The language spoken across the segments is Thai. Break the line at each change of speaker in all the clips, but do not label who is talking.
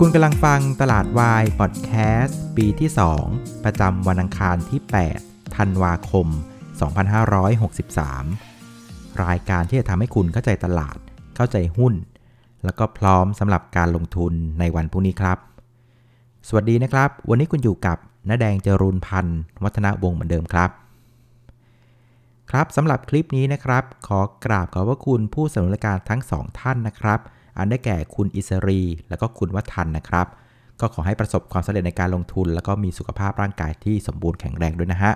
คุณกำลังฟังตลาดวายพอดแคสต์ปีที่ 2 ประจำวันอังคารที่ 8 ธันวาคม 2563 รายการที่จะทำให้คุณเข้าใจตลาด เข้าใจหุ้น แล้วก็พร้อมสำหรับการลงทุนในวันพรุ่งนี้ครับ สวัสดีนะครับ วันนี้คุณอยู่กับน้าแดงเจรุนพันธ์วัฒนวงศ์เหมือนเดิมครับ ครับสำหรับคลิปนี้นะครับ ขอกราบขอบพระคุณผู้สนับสนุนรายการทั้ง 2 ท่านนะครับ อันได้แก่คุณอิสรี และก็คุณวัฒนนะครับ ก็ขอให้ประสบความสำเร็จในการลงทุน แล้วก็มีสุขภาพร่างกายที่สมบูรณ์แข็งแรงด้วยนะฮะ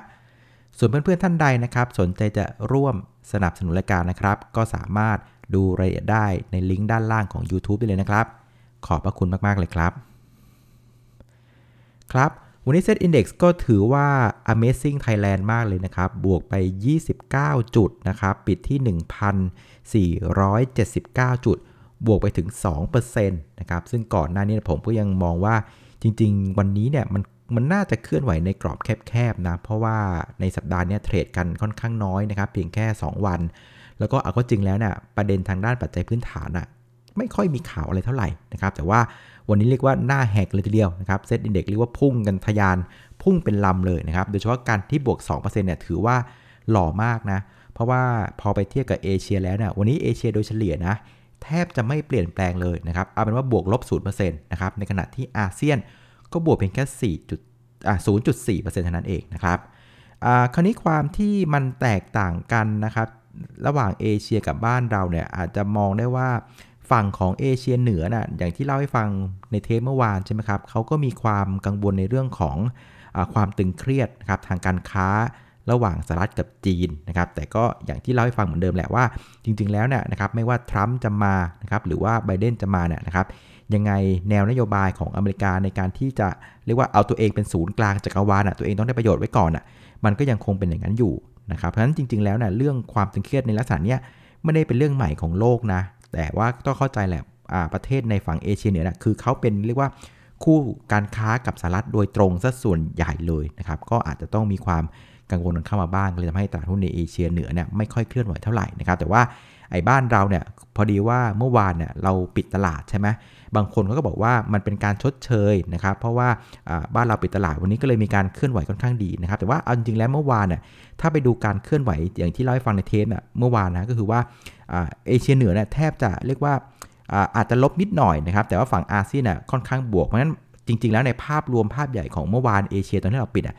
ส่วนเพื่อนๆท่านใดนะครับ สนใจจะร่วมสนับสนุนรายการนะครับ ก็สามารถดูรายละเอียดได้ในลิงก์ด้านล่างของ YouTube ได้เลยนะครับ ขอบพระคุณมากๆเลยครับ ครับวันนี้ Set Index ก็ถือว่า Amazing Thailand มากเลยนะครับ บวกไป 29 จุดนะครับ ปิดที่ 1,479 จุด บวกไปถึง2%นะครับซึ่งก่อนหน้านี้ผมก็ยังมองว่าจริง ๆ วันนี้เนี่ยมันมันน่าจะเคลื่อนไหวในกรอบแคบๆนะ เพราะว่าในสัปดาห์นี้เทรดกันค่อนข้างน้อยนะครับเพียงแค่ 2 วัน แล้วก็เอาก็จริงแล้วเนี่ยประเด็นทางด้านปัจจัยพื้นฐานอะไม่ค่อยมีข่าวอะไรเท่าไหร่นะครับ แต่ว่าวันนี้เรียกว่าหน้าแหกเลยทีเดียวนะครับเซตอินเด็กเรียกว่าพุ่งกันทะยานพุ่งเป็นลำเลยนะครับ โดยเฉพาะการที่บวก 2%เนี่ยถือว่าหล่อมากนะ เพราะว่าพอไปเทียบกับเอเชียแล้วเนี่ยวันนี้เอเชียโดยเฉลี่ยนะ แทบจะไม่เปลี่ยนแปลงเลยนะครับ เอาเป็นว่าบวกลบ0%นะครับ ในขณะที่อาเซียนก็บวกเพียงแค่4จุดอ่า0.4%เท่านั้นเองนะครับอ่าคราวนี้ความที่มันแตกต่างกันนะครับ ระหว่างเอเชียกับบ้านเราเนี่ยอาจจะมองได้ว่าฝั่งของเอเชียเหนือนะ่ะอย่างที่เล่าให้ฟังในเทปเมื่อวานใช่ไหมครับเขาก็มีความกังวลในเรื่องของอความตึงเครียดนะครับทางการค้า ระหว่างสหรัฐกับจีนนะครับแต่ก็อย่างที่เล่าให้ฟังเหมือนเดิมแหละว่า จริง ๆแล้วเนี่ยนะครับไม่ว่าทรัมป์จะมานะครับหรือว่าไบเดนจะมาเนี่ยนะครับยังไงแนวนโยบายของอเมริกาในการที่จะเรียกว่าเอาตัวเองเป็นศูนย์กลางจักรวาลอะตัวเองต้องได้ประโยชน์ไว้ก่อนอะมันก็ยังคงเป็นอย่างนั้นอยู่นะครับเพราะฉะนั้นจริง ๆแล้วเนี่ยเรื่องความตึงเครียดในลักษณะเนี้ยไม่ได้เป็นเรื่องใหม่ของโลกนะแต่ว่าต้องเข้าใจแหละประเทศในฝั่งเอเชียเหนือนะคือเขาเป็นเรียกว่าคู่การค้ากับสหรัฐโดยตรงซะส่วนใหญ่เลยนะครับก็อาจจะต้องมีความ กังวลกันเข้ามาบ้างเลยทำให้ตลาดหุ้นในเอเชียเหนือเนี่ยไม่ค่อยเคลื่อนไหวเท่าไหร่นะครับแต่ว่าไอ้บ้านเราเนี่ยพอดีว่าเมื่อวานเนี่ยเราปิดตลาดใช่ไหมบางคนเขาก็บอกว่ามันเป็นการชดเชยนะครับเพราะว่าบ้านเราปิดตลาดวันนี้ก็เลยมีการเคลื่อนไหวค่อนข้างดีนะครับแต่ว่าเอาจริงๆแล้วเมื่อวานเนี่ยถ้าไปดูการเคลื่อนไหวอย่างที่เล่าให้ฟังในเทปเนี่ยเมื่อวานนะก็คือว่าเอเชียเหนือเนี่ยแทบจะเรียกว่าอาจจะลบนิดหน่อยนะครับแต่ว่าฝั่งอาเซียนน่ะค่อนข้างบวกเพราะฉะนั้นจริง ๆ แล้วในภาพรวมภาพใหญ่ของเมื่อวานเอเชียตอนที่เราปิดอะ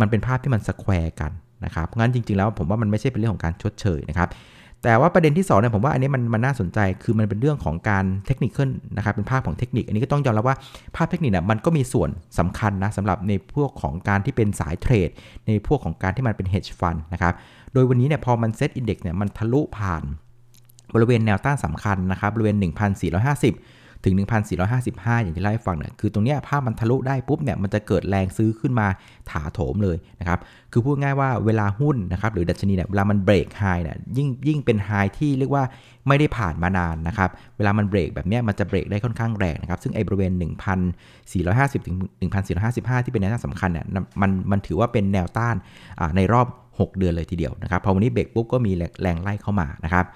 มันเป็นภาพที่มัน square กันนะครับเพราะงั้นจริงๆแล้วผมว่ามันไม่ใช่เป็นเรื่องของการชดเชยนะครับแต่ว่าประเด็นที่2เนี่ยผมว่าอันนี้มันมันน่าสนใจคือมันเป็นเรื่องของการเทคนิคนะครับเป็นภาพของเทคนิค อันนี้ก็ต้องยอมรับว่าภาพเทคนิคเนี่ยมันก็มีส่วนสำคัญนะสำหรับในพวกของการที่เป็นสาย trade ในพวกของการที่มันเป็น hedge fund นะครับโดยวันนี้เนี่ยพอมันเซตอินดี x เนี่ยมันทะลุผ่านบริเวณแนวต้านสำคัญนะครับบริเวณ 1,450 ถึง 1,455 อย่างที่เล่าให้ฟังเนี่ยคือตรงเนี้ยภาพมันทะลุได้ปุ๊บเนี่ยมันจะเกิดแรงซื้อขึ้นมาถาโถมเลยนะครับคือพูดง่ายว่าเวลาหุ้นนะครับหรือดัชนีเนี่ยเวลามันเบรกไฮเนี่ยยิ่งยิ่งเป็นไฮที่เรียกว่าไม่ได้ผ่านมานานนะครับเวลามันเบรกแบบเนี้ยมันจะเบรกได้ค่อนข้างแรงนะครับซึ่งไอ้บริเวณ 1,450 ถึง 1,455 ที่เป็นแนวต้านสำคัญเนี่ยมันมันถือว่าเป็นแนวต้านในรอบ 6 เดือนเลยทีเดียวนะครับพอวันนี้เบรกปุ๊บก็มีแรงไล่เข้ามานะครับ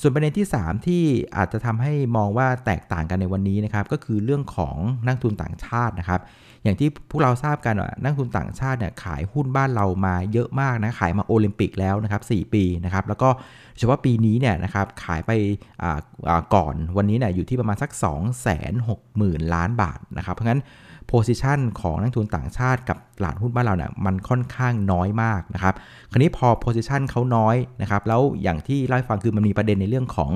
ส่วนประเด็นที่ 3 ที่อาจจะทำให้มองว่าแตกต่างกันในวันนี้นะครับก็คือเรื่องของนักทุนต่างชาตินะครับ อย่างที่พวกเราทราบกันว่านักทุนต่างชาติเนี่ยขายหุ้นบ้านเรามาเยอะมากนะขายมาโอลิมปิกแล้วนะครับ4ปีนะครับแล้วก็เฉพาะปีนี้เนี่ยนะครับขายไปก่อนวันนี้เนี่ยอยู่ที่ประมาณสัก 2 6 0 0 0 0 ล้านบาทนะครับเพราะงั้น position ของนักลงทุนต่างชาติกับตลาดหุ้นบ้านเราเนี่ยมันค่อนข้างน้อยมากนะครับ คราวนี้พอ position เขาน้อยนะครับแล้วอย่างที่เล่าให้ฟังคือมันมีประเด็นในเรื่องของ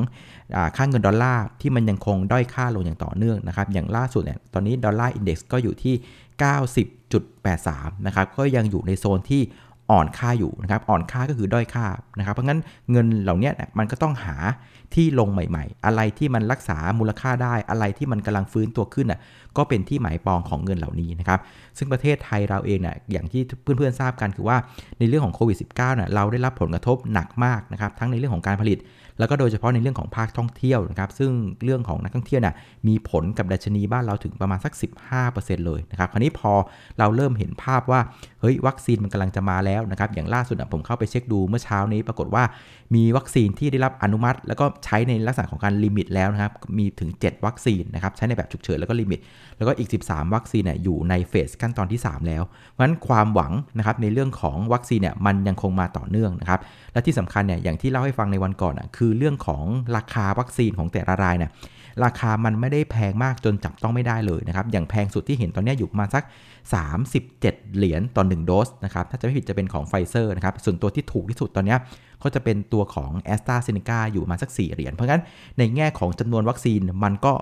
อค่าเงินดอลลาร์ที่มันยังคงด้อยค่าลงอย่างต่อเนื่องนะครับ อย่างล่าสุดเนี่ยตอนนี้ Dollar Index ก็อยู่ที่ 90.83 นะครับก็ยังอยู่ในโซนที่ อ่อนค่าอยู่นะครับ อ่อนค่าก็คือด้อยค่านะครับ เพราะงั้นเงินเหล่านี้มันก็ต้องหาที่ลงใหม่ ๆ อะไรที่มันรักษามูลค่าได้ อะไรที่มันกำลังฟื้นตัวขึ้นอะ ก็เป็นที่หมายปองของเงินเหล่านี้นะครับ ซึ่งประเทศไทยเราเองน่ะ อย่างที่เพื่อนๆทราบกันคือว่าในเรื่องของโควิด -19 เน่ะ เราได้รับผลกระทบหนักมากนะครับ ทั้งในเรื่องของการผลิต แล้วก็โดยเฉพาะในเรื่องของภาคท่องเที่ยวนะครับ ซึ่งเรื่องของนักท่องเที่ยวน่ะมีผลกับดัชนีบ้านเราถึงประมาณสัก 15%เลยนะครับ คราวนี้พอเราเริ่มเห็นภาพว่า เฮ้ย วัคซีนมันกำลังจะมาแล้วนะครับ อย่างล่าสุดผมเข้าไปเช็คดูเมื่อเช้านี้ ปรากฏว่ามีวัคซีนที่ได้รับอนุมัติ แล้วก็ใช้ในลักษณะของการลิมิตแล้วนะครับ มีถึง 7 วัคซีนนะครับ ใช้ในแบบฉุกเฉินแล้วก็ limit แล้วก็อีก 13 วัคซีนเนี่ยอยู่ในเฟสขั้นตอนที่ 3 แล้ว เพราะฉะนั้นความหวังนะครับในเรื่องของวัคซีนเนี่ยมันยังคงมาต่อเนื่องนะครับ และที่สำคัญเนี่ยอย่างที่เล่าให้ฟังในวันก่อนอะคือเรื่องของราคาวัคซีนของแต่ละรายเนี่ยราคามันไม่ได้แพงมากจนจับต้องไม่ได้เลยนะครับ อย่างแพงสุดที่เห็นตอนนี้อยู่มาสัก 37 เหรียญต่อ1โดสนะครับ ถ้าจะไม่ผิดจะเป็นของไฟเซอร์นะครับ ส่วนตัวที่ถูกที่สุดตอนนี้ก็จะเป็นตัวของ a s t r a z เซ e c a อยู่มาสัก 4 เหรียญ เพราะงั้นในแง่ของจำนวนวัคซีนมันก็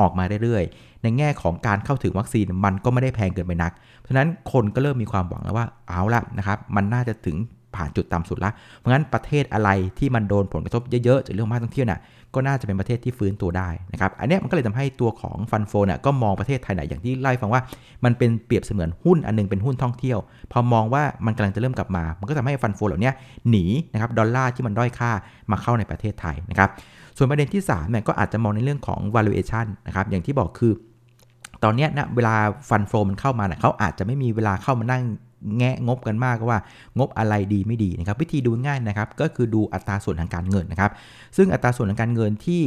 ออกมาเรื่อยๆ ในแง่ของการเข้าถึงวัคซีนมันก็ไม่ได้แพงเกินไปนัก เพราะฉะนั้นคนก็เริ่มมีความหวังแล้วว่าเอาละนะครับ มันน่าจะถึง ผ่านจุดต่ำสุดละ เพราะงั้นประเทศอะไรที่มันโดนผลกระทบเยอะๆจากเรื่องมาท่องเที่ยวน่ะก็น่าจะเป็นประเทศที่ฟื้นตัวได้นะครับ อันนี้มันก็เลยทำให้ตัวของฟันโฟเนี่ยก็มองประเทศไทยเนี่ยอย่างที่ไล่ฟังว่ามันเป็นเปรียบเสมือนหุ้นอันนึงเป็นหุ้นท่องเที่ยว พอมองว่ามันกำลังจะเริ่มกลับมา มันก็ทำให้ฟันโฟเหล่านี้หนีนะครับดอลลาร์ที่มันด้อยค่ามาเข้าในประเทศไทยนะครับ ส่วนประเด็นที่3เนี่ยก็อาจจะมองในเรื่องของ valuation นะครับอย่างที่บอกคือตอนนี้นะเวลาฟันโฟมันเข้ามาเนี่ยเขาอาจจะไม่มีเวลาเข้ามานั่ง แงะงบกันมากว่างบอะไรดีไม่ดีนะครับวิธีดูง่ายนะครับก็คือดูอัตราส่วนทางการเงินนะครับ ซึ่งอัตราส่วนทางการเงินที่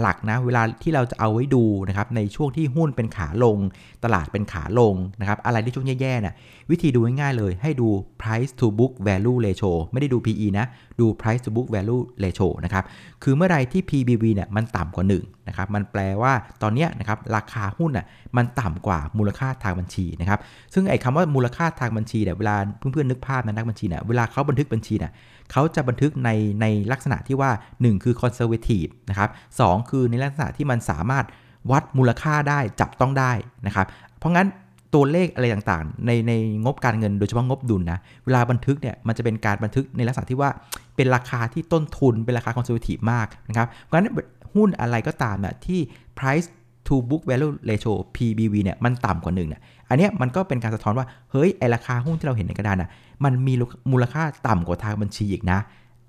หลักนะเวลาที่เราจะเอาไว้ดูนะครับในช่วงที่หุ้นเป็นขาลง ตลาดเป็นขาลงนะครับอะไรที่ช่วงแย่ๆเนี่ยวิธีดูง่ายๆเลยให้ดู price to book value ratio ไม่ได้ดู PE นะดู price to book value ratio นะครับคือเมื่อไรที่ PBV เนี่ยมันต่ำกว่า 1 นะครับมันแปลว่าตอนนี้นะครับราคาหุ้นอะมันต่ำกว่ามูลค่าทางบัญชีนะครับซึ่งไอ้คำว่ามูลค่าทางบัญชีเนี่ยเวลาเพื่อนๆนึกภาพนะนักบัญชีเนี่ยเวลาเขาบันทึกบัญชีเนี่ยเขาจะบันทึกในในลักษณะที่ว่า 1 คือ conservative นะครับสคือในลักษณะที่มันสามารถวัดมูลค่าได้จับต้องได้นะครับเพราะงั้นตัวเลขอะไรต่างๆ ในในงบการเงินโดยเฉพาะงบดุลนะเวลาบันทึกเนี่ยมันจะเป็นการบันทึกในลักษณะที่ว่าเป็นราคาที่ต้นทุนเป็นราคา conservative มากนะครับเพราะฉะนั้น หุ้นอะไรก็ตามเนี่ยที่ price to book value ratio PBV เนี่ยมันต่ำกว่าหนึ่งเนี่ยอันนี้มันก็เป็นการสะท้อนว่า เฮ้ย ไอราคาหุ้นที่เราเห็นในกระดานอะมันมีมูลค่าต่ำกว่าทางบัญชีอีกนะ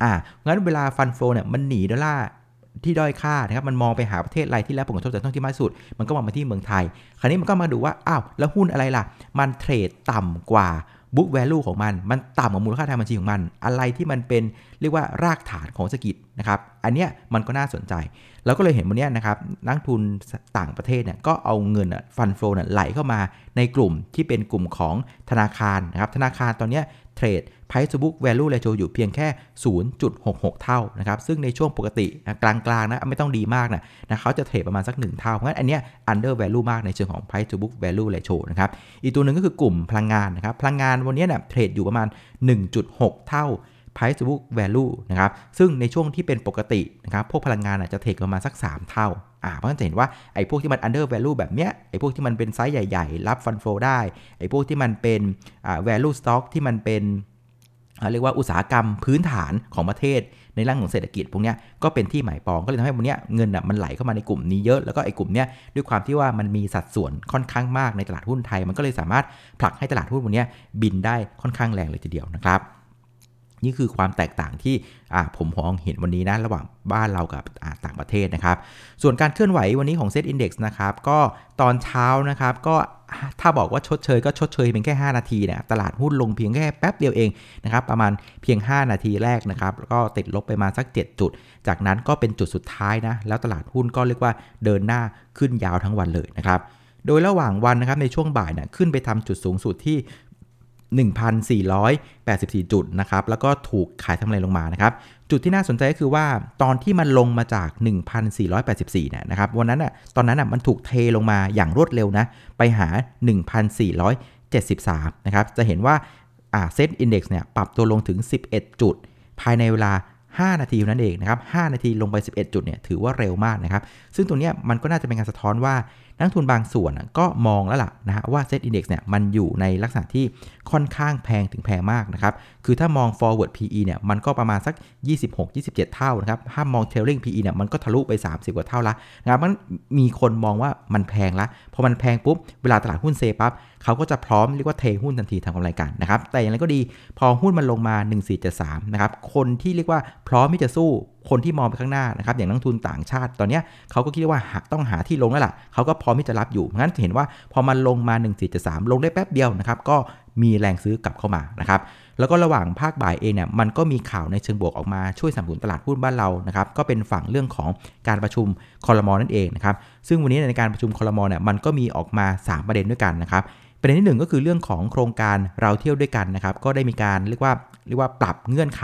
อ่า งั้นเวลา fund flow เนี่ยมันหนีดอลลาร์ที่ด้อยค่านะครับ มันมองไปหาประเทศอะไรที่ได้ผลกระทบจากท่องเที่ยวมากสุด มันก็มองมาที่เมืองไทย คราวนี้มันก็มาดูว่า อ้าว แล้วหุ้นอะไรล่ะ มันเทรดต่ำกว่า book value ของมัน มันต่ำกว่ามูลค่าทางบัญชีของมัน อะไรที่มันเป็นเรียกว่ารากฐานของเศรษฐกิจนะครับอันเนี้ยมันก็น่าสนใจ เราก็เลยเห็นวันนี้นะครับนักลงทุนต่างประเทศเนี่ยก็เอาเงิน fund flow ไหลเข้ามาในกลุ่มที่เป็นกลุ่มของธนาคารนะครับธนาคารตอนนี้ เทรด price to book value ratio อยู่เพียงแค่ 0.66 เท่านะครับ ซึ่งในช่วงปกติกลางๆนะไม่ต้องดีมากนะนะเขาจะเทรดประมาณสัก 1 เท่า เพราะฉะนั้นอันเนี้ย under value มากในเชิงของ price to book value ratio นะครับ อีกตัวหนึ่งก็คือกลุ่มพลังงานนะครับ พลังงานวันนี้เนี่ยเทรดอยู่ประมาณ 1.6 เท่า price to book value นะครับ ซึ่งในช่วงที่เป็นปกตินะครับ พวกพลังงานจะเทรดประมาณสัก 3 เท่า อ่าเพราะฉะนั้นจะเห็นว่าไอ้พวกที่มัน under value แบบเนี้ยไอ้พวกที่มันเป็นไซส์ใหญ่ ๆ รับฟันโฟได้ไอ้พวกที่มันเป็นอ่า value stock ที่มันเป็นเรียกว่าอุตสาหกรรมพื้นฐานของประเทศในร่างของเศรษฐกิจพวกนี้ก็เป็นที่หมายปองก็เลยทำให้พวันนี้เงินมันไหลเข้ามาในกลุ่มนี้เยอะแล้วก็ไอ้กลุ่มนี้ด้วยความที่ว่ามันมีสัดส่วนค่อนข้างมากในตลาดหุ้นไทย มันก็เลยสามารถผลักให้ตลาดหุ้นพวันนี้บินได้ค่อนข้างแรงเลยทีเดียวนะครับ นี่คือความแตกต่างที่ผมมองเห็นวันนี้นะระหว่างบ้านเรากับต่างประเทศนะครับ ส่วนการเคลื่อนไหววันนี้ของเซตอินดี x นะครับ ก็ตอนเช้านะครับ ก็ถ้าบอกว่าชดเชยก็ชดเชยเพียงแค่ 5 นาทีนี่ยตลาดหุ้นลงเพียงแค่แป๊บเดียวเองนะครับ ประมาณเพียง 5 นาทีแรกนะครับแล้วก็ติดลบไปมาสัก 7 จุด จากนั้นก็เป็นจุดสุดท้ายนะ แล้วตลาดหุ้นก็เรียกว่าเดินหน้าขึ้นยาวทั้งวันเลยนะครับโดยระหว่างวันนะครับในช่วงบ่ายเนี่ยขึ้นไปทำจุดสูงสุดที่ 1,484 จุดนะครับ แล้วก็ถูกขายทำลายลงมานะครับ จุดที่น่าสนใจก็คือว่าตอนที่มันลงมาจาก 1,484เนี่ยนะครับ วันนั้นอะ ตอนนั้นอะมันถูกเทลงมาอย่างรวดเร็วนะ ไปหา 1,473 นะครับ จะเห็นว่าอ่าเซ็ตอินดี x เนี่ยปรับตัวลงถึง 11 จุด ภายในเวลา 5 นาทีนั่นเองนะครับ 5 นาทีลงไป 11 จุดเนี่ยถือว่าเร็วมากนะครับ ซึ่งตัวนี้มันก็น่าจะเป็นการสะท้อนว่านักทุนบางส่วนก็มองแล้วล่ะนะฮะว่าเซตอินดี x เนี่ยมันอยู่ในลักษณะที่ค่อนข้างแพงถึงแพงมากนะครับ คือถ้ามอง forward PE เนี่ยมันก็ประมาณสัก 26-27 เท่านะครับ ถ้ามอง trailing PE เนี่ยมันก็ทะลุไป 30 กว่าเท่าละนะครับมันมีคนมองว่ามันแพงละ พอมันแพงปุ๊บ เวลาตลาดหุ้นเซปั๊บเขาก็จะพร้อมเรียกว่าเทหุ้นทันทีทางกำไรกันนะครับแต่อย่างไรก็ดีพอหุ้นมันลงมา 1473นะครับคนที่เรียกว่าพร้อมที่จะสู้คนที่มองไปข้างหน้านะครับอย่างนักทุนต่างชาติตอนนี้เขาก็คิดว่าต้องหาที่ลงแล้วล่ะเขาก็พร้อมที่จะรับอยู่งั้นเห็นว่าพอมันลงมา 1 4 3ลงได้แป๊บเดียวนะครับก็มีแรงซื้อกลับเข้ามานะครับแล้วก็ระหว่างภาคบ่ายเองเนี่ยมันก็มีข่าวในเชิงบวกออกมาช่วยสนับสนุนตลาดหุ้นบ้านเรานะครับก็เป็นฝั่งเรื่องของการประชุมคอรมอนั่นเองนะครับซึ่งวันนี้ในการประชุมคอรมอเนี่ยมันก็มีออกมา 3 ประเด็นด้วยกันนะครับ ประเด็นที่ 1 ก็คือเรื่องของโครงการเราเที่ยวด้วยกันนะครับ ก็ได้มีการเรียกว่าเรียกว่าปรับเงื่อนไข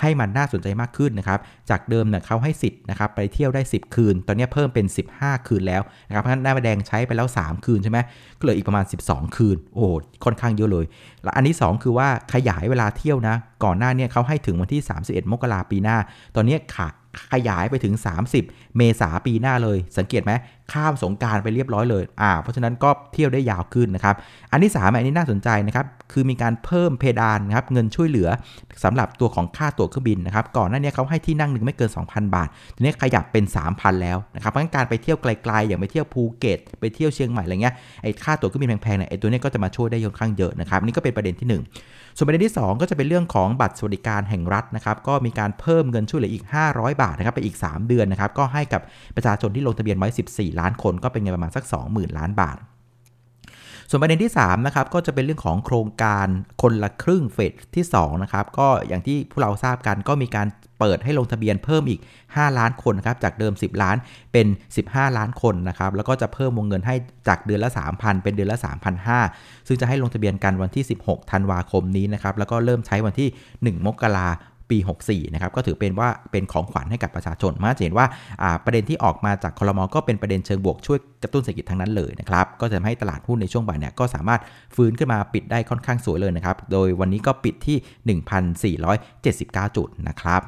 ให้มันน่าสนใจมากขึ้นนะครับ จากเดิมเนี่ยเขาให้สิทธิ์นะครับไปเที่ยวได้ 10 คืน ตอนนี้เพิ่มเป็น 15 คืนแล้วนะครับเพราะฉะนั้นหน้าแดงใช้ไปแล้ว 3 คืนใช่ไหมก็เหลืออีกประมาณ 12 คืน โอ้ค่อนข้างเยอะเลย แล้วอันที่ 2 คือว่าขยายเวลาเที่ยวนะ ก่อนหน้าเนี่ยเขาให้ถึงวันที่ 31 มกราปีหน้า ตอนนี้ขาด ขยายไปถึง 30 เมษาปีหน้าเลย สังเกตไหมข้ามสงการไปเรียบร้อยเลยอ่าเพราะฉะนั้นก็เที่ยวได้ยาวขึ้นนะครับ อันที่ 3 อันนี้น่าสนใจนะครับคือมีการเพิ่มเพดานนะครับเงินช่วยเหลือสำหรับตัวของค่าตั๋วเครื่องบินนะครับก่อนหน้านี้เขาให้ที่นั่งหนึ่งไม่เกิน 2,000 บาททีนี้ขยับเป็น 3,000 แล้วนะครับเพราะงั้นการไปเที่ยวไกลๆ อย่างไปเที่ยวภูเก็ต ไปเที่ยวเชียงใหม่อะไรเงี้ยไอ้ค่าตั๋วเครื่องบินแพงๆเนี่ยไอ้ตัวนี้ก็จะมาช่วยได้ค่อนข้างเยอะนะครับนี่ก็เป็นประเด็นที่ 1 ส่วนประเด็นที่ 2 ก็จะเป็นเรื่องของบัตรสวัสดิการแห่งรัฐนะครับก็มีการเพิ่มเงินช่วยเหลืออีก 500 บาทนะครับไปอีก 3 เดือนนะครับก็ให้กับประชาชนที่ลงทะเบียนไว้ 14 ล้านคน ก็เป็นเงินประมาณสัก 20,000 ล้านบาท ส่วนประเด็นที่3นะครับก็จะเป็นเรื่องของโครงการคนละครึ่งเฟสที่2นะครับก็อย่างที่พวกเราทราบกันก็มีการเปิดให้ลงทะเบียนเพิ่มอีก 5 ล้านคนนะครับจากเดิม 10 ล้านเป็น 15 ล้านคนนะครับแล้วก็จะเพิ่มวงเงินให้จากเดือนละ 3,000 เป็นเดือนละ 3,500 ซึ่งจะให้ลงทะเบียนกันวันที่ 16 ธันวาคมนี้นะครับแล้วก็เริ่มใช้วันที่ 1 มกรา ปี 64 นะครับ ก็ถือเป็นว่าเป็นของขวัญให้กับประชาชน มาจะเห็นว่าประเด็นที่ออกมาจากคอรมอก็เป็นประเด็นเชิงบวกช่วยกระตุ้นเศรษฐกิจทั้งนั้นเลยนะครับ ก็จะทำให้ตลาดหุ้นในช่วงบ่ายเนี่ยก็สามารถฟื้นขึ้นมาปิดได้ค่อนข้างสวยเลยนะครับ โดยวันนี้ก็ปิดที่ 1,479 จุดนะครับ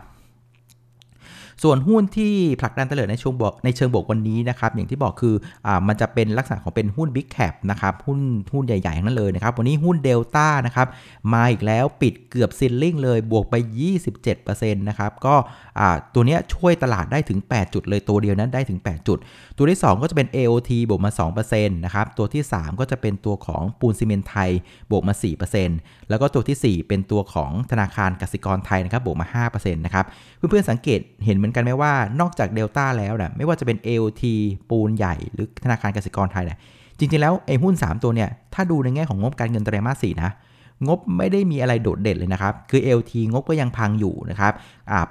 ส่วนหุ้นที่ผลักดันตลาดในช่วงบวกในเชิงบวกวันนี้นะครับอย่างที่บอกคืออ่ามันจะเป็นลักษณะของเป็นหุ้น Big Cap นะครับหุ้นหุ้นใหญ่ๆทั้งนั้นเลยนะครับวันนี้หุ้นเดลต้านะครับมาอีกแล้วปิดเกือบซิลลิงเลยบวกไป 27%นะครับก็อ่าตัวนี้ช่วยตลาดได้ถึง 8 จุดเลยตัวเดียวนั้นได้ถึง 8 จุด ตัวที่ 2 ก็จะเป็น AOT บวกมา2%นะครับตัวที่ 3 ก็จะเป็นตัวของปูนซีเมนไทยบวกมา 4%แล้วก็ตัวที่ 4 เป็นตัวของธนาคารกสิกรไทยนะครับบวกมา5%นะครับเพื่อนๆสังเกตเห็นเหมือนกันไหมว่านอกจากเดลต้าแล้วนะไม่ว่าจะเป็น AOT ปูนใหญ่หรือธนาคารกสิกรไทยเนี่ยจริงๆแล้วไอ้หุ้น 3 ตัวเนี่ยถ้าดูในแง่ของงบการเงินไตรมาสสี่นะงบไม่ได้มีอะไรโดดเด่นเลยนะครับ คือ LT งบก็ยังพังอยู่นะครับ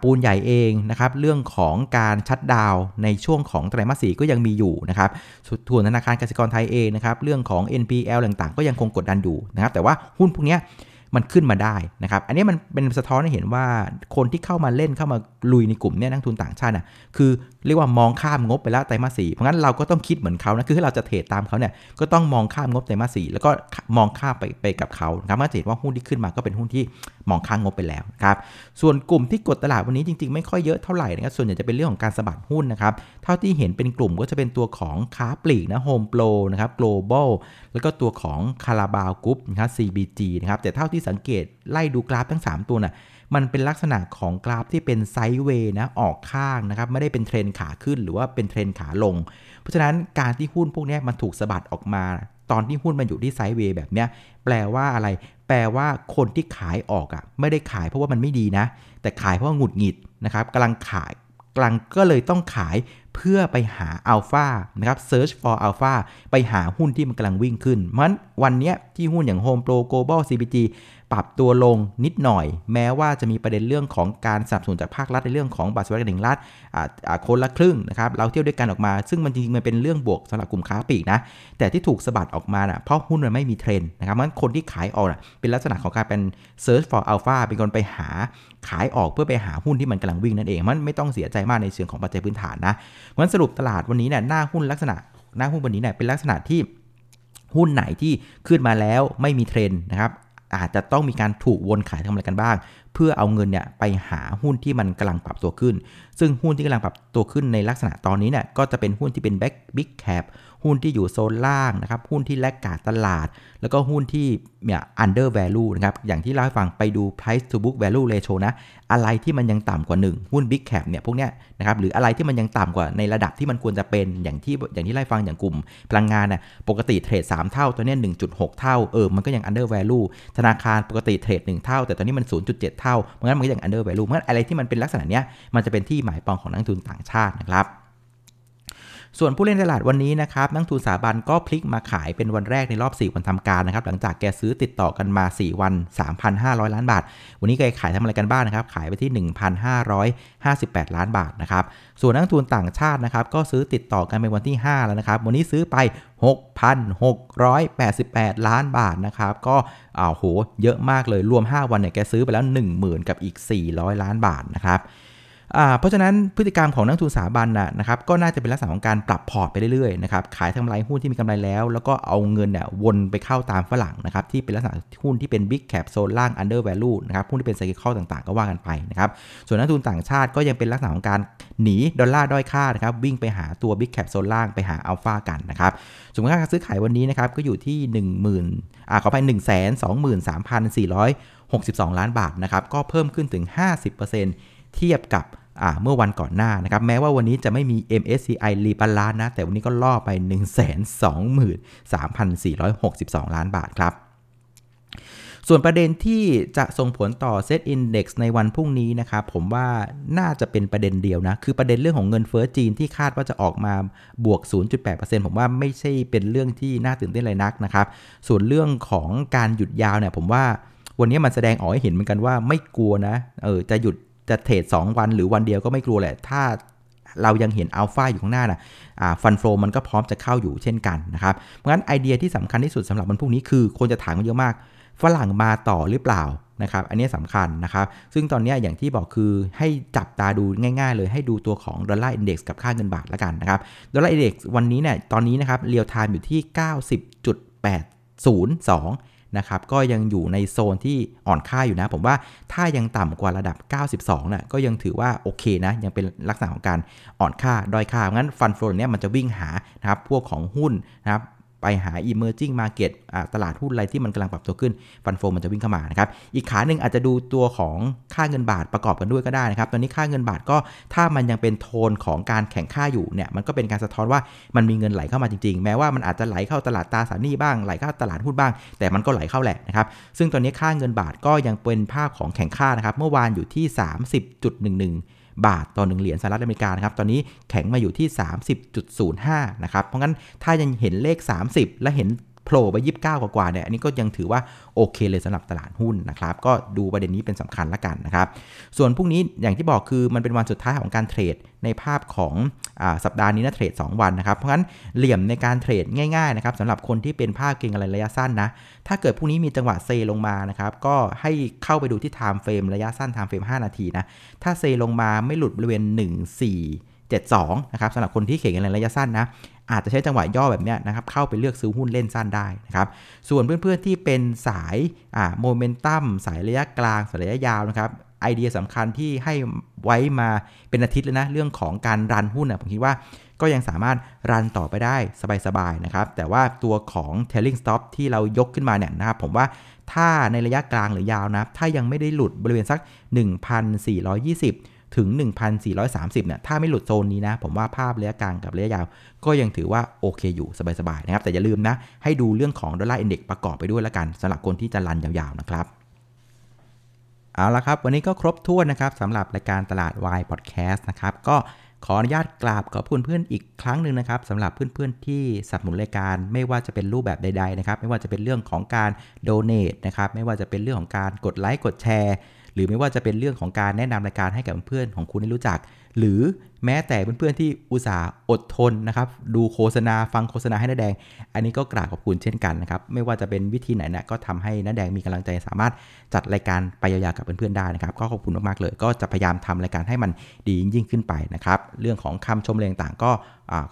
ปูนใหญ่เองนะครับ เรื่องของการชัดดาวในช่วงของไตรมาสสี่ก็ยังมีอยู่นะครับส่วนธนาคารกสิกรไทยเองนะครับ เรื่องของ NPL ต่างๆ ก็ยังคงกดดันอยู่นะครับ แต่ว่าหุ้นพวกนี้ มันขึ้นมาได้นะครับ อันนี้มันเป็นสะท้อนให้เห็นว่าคนที่เข้ามาเล่นเข้ามาลุยในกลุ่มเนี่ยนักทุนต่างชาติน่ะคือเรียกว่ามองข้ามงบไปแล้วไตรมาสสี่เพราะงั้นเราก็ต้องคิดเหมือนเขานะคือถ้าเราจะเทรดตามเขาเนี่ยก็ต้องมองข้ามงบไตรมาสสี่แล้วก็มองข้ามไปไปกับเขาครับมาเห็นว่าหุ้นที่ขึ้นมาก็เป็นหุ้นที่มองข้ามงบไปแล้วครับส่วนกลุ่มที่กดตลาดวันนี้จริง ๆ ไม่ค่อยเยอะเท่าไหร่นะครับส่วนใหญ่จะเป็นเรื่องของการสะบัดหุ้นนะครับเท่าที่เห็นเป็นกลุ่มก็จะเป็นตัวของค้าปลีกนะโฮมโปรนะครับ Global แล้วก็ตัวของคาราบาวกรุ๊ปนะครับ CBG นะครับ แต่เท่าที่สังเกตไล่ดูกราฟทั้ง 3 ตัวน่ะมันเป็นลักษณะของกราฟที่เป็น sideway นะออกข้างนะครับ ไม่ได้เป็นเทรนขาขึ้นหรือว่าเป็นเทรนขาลง เพราะฉะนั้นการที่หุ้นพวกนี้มันถูกสะบัดออกมาตอนที่หุ้นมันอยู่ที่ไซด์เวย์แบบเนี้ยแปลว่าอะไร แปลว่าคนที่ขายออกอะ่ะ ไม่ได้ขายเพราะว่ามันไม่ดีนะ แต่ขายเพราะว่าหงุดหงิดนะครับกำลังขายกำลังก็เลยต้องขาย เพื่อไปหาอัลฟานะครับ search for alpha ไปหาหุ้นที่มันกำลังวิ่งขึ้นมันวันนี้ที่หุ้นอย่าง Home Pro Global CPG ปรับตัวลงนิดหน่อย แม้ว่าจะมีประเด็นเรื่องของการสนับสนุนจากภาครัฐในเรื่องของบัตรสวัสดิการแห่งรัฐคนละครึ่งนะครับเราเที่ยวด้วยกันออกมา ซึ่งมันจริงๆมันเป็นเรื่องบวกสำหรับกลุ่มค้าปลีกนะแต่ที่ถูกสะบัดออกมานะ่ะเพราะหุ้นมันไม่มีเทรนด์นะครับมันคนที่ขายออกนะเป็นลักษณะของการเป็น search for alpha เป็นคนไปหาขายออกเพื่อไปหาหุ้นที่มันกำลังวิ่งนั่นเองมันไม่ต้องเสียใจมากในเชิงของปัจจัยพื้นฐานนะมันสรุปตลาดวันนี้เนี่ยหน้าหุ้นลักษณะหน้าหุ้นวันนี้เนี่ยเป็นลักษณะที่หุ้นไหนที่ขึ้นมาแล้วไม่มีเทรนด์นะครับ อาจจะต้องมีการถูกวนขายทำอะไรกันบ้าง เพื่อเอาเงินเนี่ยไปหาหุ้นที่มันกำลังปรับตัวขึ้น ซึ่งหุ้นที่กำลังปรับตัวขึ้นในลักษณะตอนนี้เนี่ยก็จะเป็นหุ้นที่เป็นแบ็ก big cap หุ้นที่อยู่โซนล่างนะครับหุ้นที่ laggard ตลาด แล้วก็หุ้นที่เนี่ย under value นะครับอย่างที่เล่าให้ฟังไปดู price to book value ratio นะอะไรที่มันยังต่ำกว่า 1 หุ้น big cap เนี่ยพวกเนี้ยนะครับหรืออะไรที่มันยังต่ำกว่าในระดับที่มันควรจะเป็นอย่างที่อย่างที่เล่าฟังอย่างกลุ่ม พลังงานน่ะปกติเทรด 3 เท่าตัวเนี้ย1.6 เท่าเออมันก็ยัง under value ธนาคารปกติเทรด 1 เท่า แต่ตอนนี้มัน 0.7 เท่าเพราะงั้นมันก็ยัง under value เพราะงั้นอะไรที่มันเป็นลักษณะเนี้ยมันจะเป็นที่หมายปองของนักทุนต่างชาตินะครับ ส่วนผู้เล่นตลาดวันนี้นะครับนักทุนสถาบันก็พลิกมาขายเป็นวันแรกในรอบ 4 วันทำการนะครับหลังจากแกซื้อติดต่อกันมา 4 วัน 3,500 ล้านบาท วันนี้แกขายทำอะไรกันบ้างนะครับ ขายไปที่ 1,558 ล้านบาทนะครับส่วนนักทุนต่างชาตินะครับก็ซื้อติดต่อกันเป็นวันที่ 5 แล้วนะครับ วันนี้ซื้อไป 6,688 ล้านบาทนะครับก็อ้าวโหเยอะมากเลยรวม 5 วันเนี่ยแกซื้อไปแล้ว 10,000 กับอีก 400 ล้านบาทนะครับ เพราะฉะนั้นพฤติกรรมของนักลงทุนสถาบันนะครับก็น่าจะเป็นลักษณะของการปรับพอร์ตไปเรื่อยๆนะครับขายทำกำไรหุ้นที่มีกำไรแล้ว แล้วก็เอาเงินเนี่ยวนไปเข้าตามฝรั่งนะครับที่เป็นลักษณะหุ้นที่เป็น Big Cap โซนล่าง Under Value นะครับหุ้นที่เป็น cycle ต่างๆ ก็ว่ากันไปนะครับส่วนนักลงทุนต่างชาติก็ยังเป็นลักษณะของการหนีดอลลาร์ด้อยค่านะครับวิ่งไปหาตัว Big Cap โซนล่างไปหาอัลฟากันนะครับสมมติการซื้อขายวันนี้นะครับก็อยู่ที่ 1 0,000อ่าขอไป1 2 3 4 6 2 ล้านบาทนะครับก็เพิ่มขึ้นถึง 50% เทียบกับเมื่อวันก่อนหน้านะครับแม้ว่าวันนี้จะไม่มี MSCI รีบาลานนะ แต่วันนี้ก็ล่อไป 123,462 ล้านบาทครับ ส่วนประเด็นที่จะส่งผลต่อ Set Index ในวันพรุ่งนี้นะครับผมว่าน่าจะเป็นประเด็นเดียวนะ คือประเด็นเรื่องของเงินเฟ้อจีนที่คาดว่าจะออกมาบวก 0.8%ผมว่าไม่ใช่เป็นเรื่องที่น่าตื่นเต้นเลยนักนะครับ ส่วนเรื่องของการหยุดยาวเนี่ยผมว่าวันนี้มันแสดงออกให้เห็นเหมือนกันว่าไม่กลัวนะ เออ จะหยุด จะเทรด2 วันหรือวันเดียวก็ไม่กลัวแหละ ถ้าเรายังเห็นอัลฟาอยู่ข้างหน้านะฟันโฟมันก็พร้อมจะเข้าอยู่เช่นกันนะครับ เพราะฉะนั้นไอเดียที่สำคัญที่สุดสำหรับวันพรุ่งนี้คือคนจะถามกันเยอะมาก ฝรั่งมาต่อหรือเปล่านะครับ อันนี้สำคัญนะครับ ซึ่งตอนนี้อย่างที่บอกคือให้จับตาดูง่าย ๆ เลยให้ดูตัวของ Dollar Index กับค่าเงินบาทแล้วกันนะครับ Dollar Index วันนี้เนี่ย ตอนนี้นะครับ real time อยู่ที่ 90.802 นะครับก็ยังอยู่ในโซนที่อ่อนค่าอยู่นะ ผมว่าถ้ายังต่ำกว่าระดับ 92 น่ะก็ยังถือว่าโอเคนะ ยังเป็นลักษณะของการอ่อนค่าด้อยค่างั้น fund flow เนี่ยมันจะวิ่งหานะครับพวกของหุ้นนะครับ ไปหา emerging market ตลาดหุ้นอะไรที่มันกำลังปรับตัวขึ้นฟันโฟมันจะวิ่งเข้ามานะครับ อีกขาหนึ่งอาจจะดูตัวของค่าเงินบาทประกอบกันด้วยก็ได้นะครับ ตอนนี้ค่าเงินบาทก็ถ้ามันยังเป็นโทนของการแข่งค่าอยู่เนี่ยมันก็เป็นการสะท้อนว่ามันมีเงินไหลเข้ามาจริงๆ แม้ว่ามันอาจจะไหลเข้าตลาดตราสารหนี้บ้างไหลเข้าตลาดหุ้นบ้าง แต่มันก็ไหลเข้าแหละนะครับ ซึ่งตอนนี้ค่าเงินบาทก็ยังเป็นภาพของแข่งค่านะครับ เมื่อวานอยู่ที่ 30.11 บาทต่อ 1 เหรียญสหรัฐอเมริกานะครับ ตอนนี้แข็งมาอยู่ที่ 30.05 นะครับ เพราะงั้นถ้ายังเห็นเลข 30 และเห็น โผล่ไป29กว่าๆเนี่ยอันนี้ก็ยังถือว่าโอเคเลยสำหรับตลาดหุ้นนะครับ ก็ดูประเด็นนี้เป็นสำคัญละกันนะครับ ส่วนพรุ่งนี้อย่างที่บอกคือมันเป็นวันสุดท้ายของการเทรดในภาพของอสัปดาห์นี้นะเทรด 2 วันนะครับ เพราะงั้นเหลี่ยมในการเทรดง่ายๆนะครับสำหรับคนที่เป็นภาพเก่งอะไรระยะสั้นนะ ถ้าเกิดพรุ่งนี้มีจังหวะเซลงมานะครับ ก็ให้เข้าไปดูที่ time frame ระยะสั้น time frame 5นาทีนะ ถ้าเซลงมาไม่หลุดบริเวณ 1 4 72นะครับสำหรับคนที่เข่งในระยะสั้นนะอาจจะใช้จังหวะย่อแบบนี้นะครับเข้าไปเลือกซื้อหุ้นเล่นสั้นได้นะครับส่วนเพื่อนๆที่เป็นสายโมเมนตัมสายระยะกลางสายระยะยาวนะครับไอเดียสำคัญที่ให้ไว้มาเป็นอาทิตย์แล้วนะเรื่องของการรันหุ้นนะผมคิดว่าก็ยังสามารถรันต่อไปได้สบายๆนะครับแต่ว่าตัวของ tailing stop ที่เรายกขึ้นมาเนี่ยนะครับผมว่าถ้าในระยะกลางหรือยาวนะถ้ายังไม่ได้หลุดบริเวณสัก 1,420 ถึง 1,430เนี่ยถ้าไม่หลุดโซนนี้นะ ผมว่าภาพระยะกลางกับระยะยาว ก็ยังถือว่าโอเคอยู่สบายๆนะครับ แต่อย่าลืมนะ ให้ดูเรื่องของดอลลาร์อินเด็กซ์ประกอบไปด้วยละกันสำหรับคนที่จะรันยาวๆนะครับเอาละครับ วันนี้ก็ครบถ้วนนะครับสำหรับรายการตลาดวายพอดแคสต์นะครับก็ขออนุญาตกราบขอบคุณเพื่อนอีกครั้งหนึ่งนะครับสำหรับเพื่อนๆที่สนับสนุนรายการ ไม่ว่าจะเป็นรูปแบบใดๆนะครับ ไม่ว่าจะเป็นเรื่องของการโดเน a t นะครับไม่ว่าจะเป็นเรื่องของการกดไลค์กดแชร์ หรือไม่ว่าจะเป็นเรื่องของการแนะนำรายการให้กับเพื่อนของคุณได้รู้จัก หรือแม้แต่เพื่อนๆที่อุตส่าห์อดทนนะครับดูโฆษณาฟังโฆษณาให้น้าแดง อันนี้ก็กราบขอบคุณเช่นกันนะครับไม่ว่าจะเป็นวิธีไหนนะก็ทำให้น้าแดงมีกำลังใจสามารถจัดรายการไปยาวๆกับเพื่อนๆได้นะครับก็ขอบคุณมากๆเลย ก็จะพยายามทำรายการให้มันดียิ่งขึ้นไปนะครับเรื่องของคำชมเรื่องต่างก็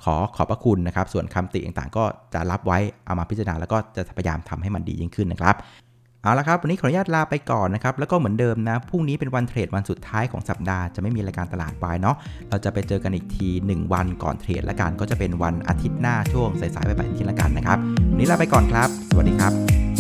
ขอขอบพระคุณนะครับส่วนคำติต่างๆ ก็จะรับไว้เอามาพิจารณาแล้วก็จะพยายามทำให้มันดียิ่งขึ้นนะครับ เอาละครับ วันนี้ขออนุญาตลาไปก่อนนะครับ แล้วก็เหมือนเดิมนะ พรุ่งนี้เป็นวันเทรดวันสุดท้ายของสัปดาห์ จะไม่มีรายการตลาดวายเนาะ เราจะไปเจอกันอีกที 1 วันก่อนเทรดละกัน ก็จะเป็นวันอาทิตย์หน้าช่วงสายๆไปๆทีละกันนะครับ วันนี้ลาไปก่อนครับ สวัสดีครับ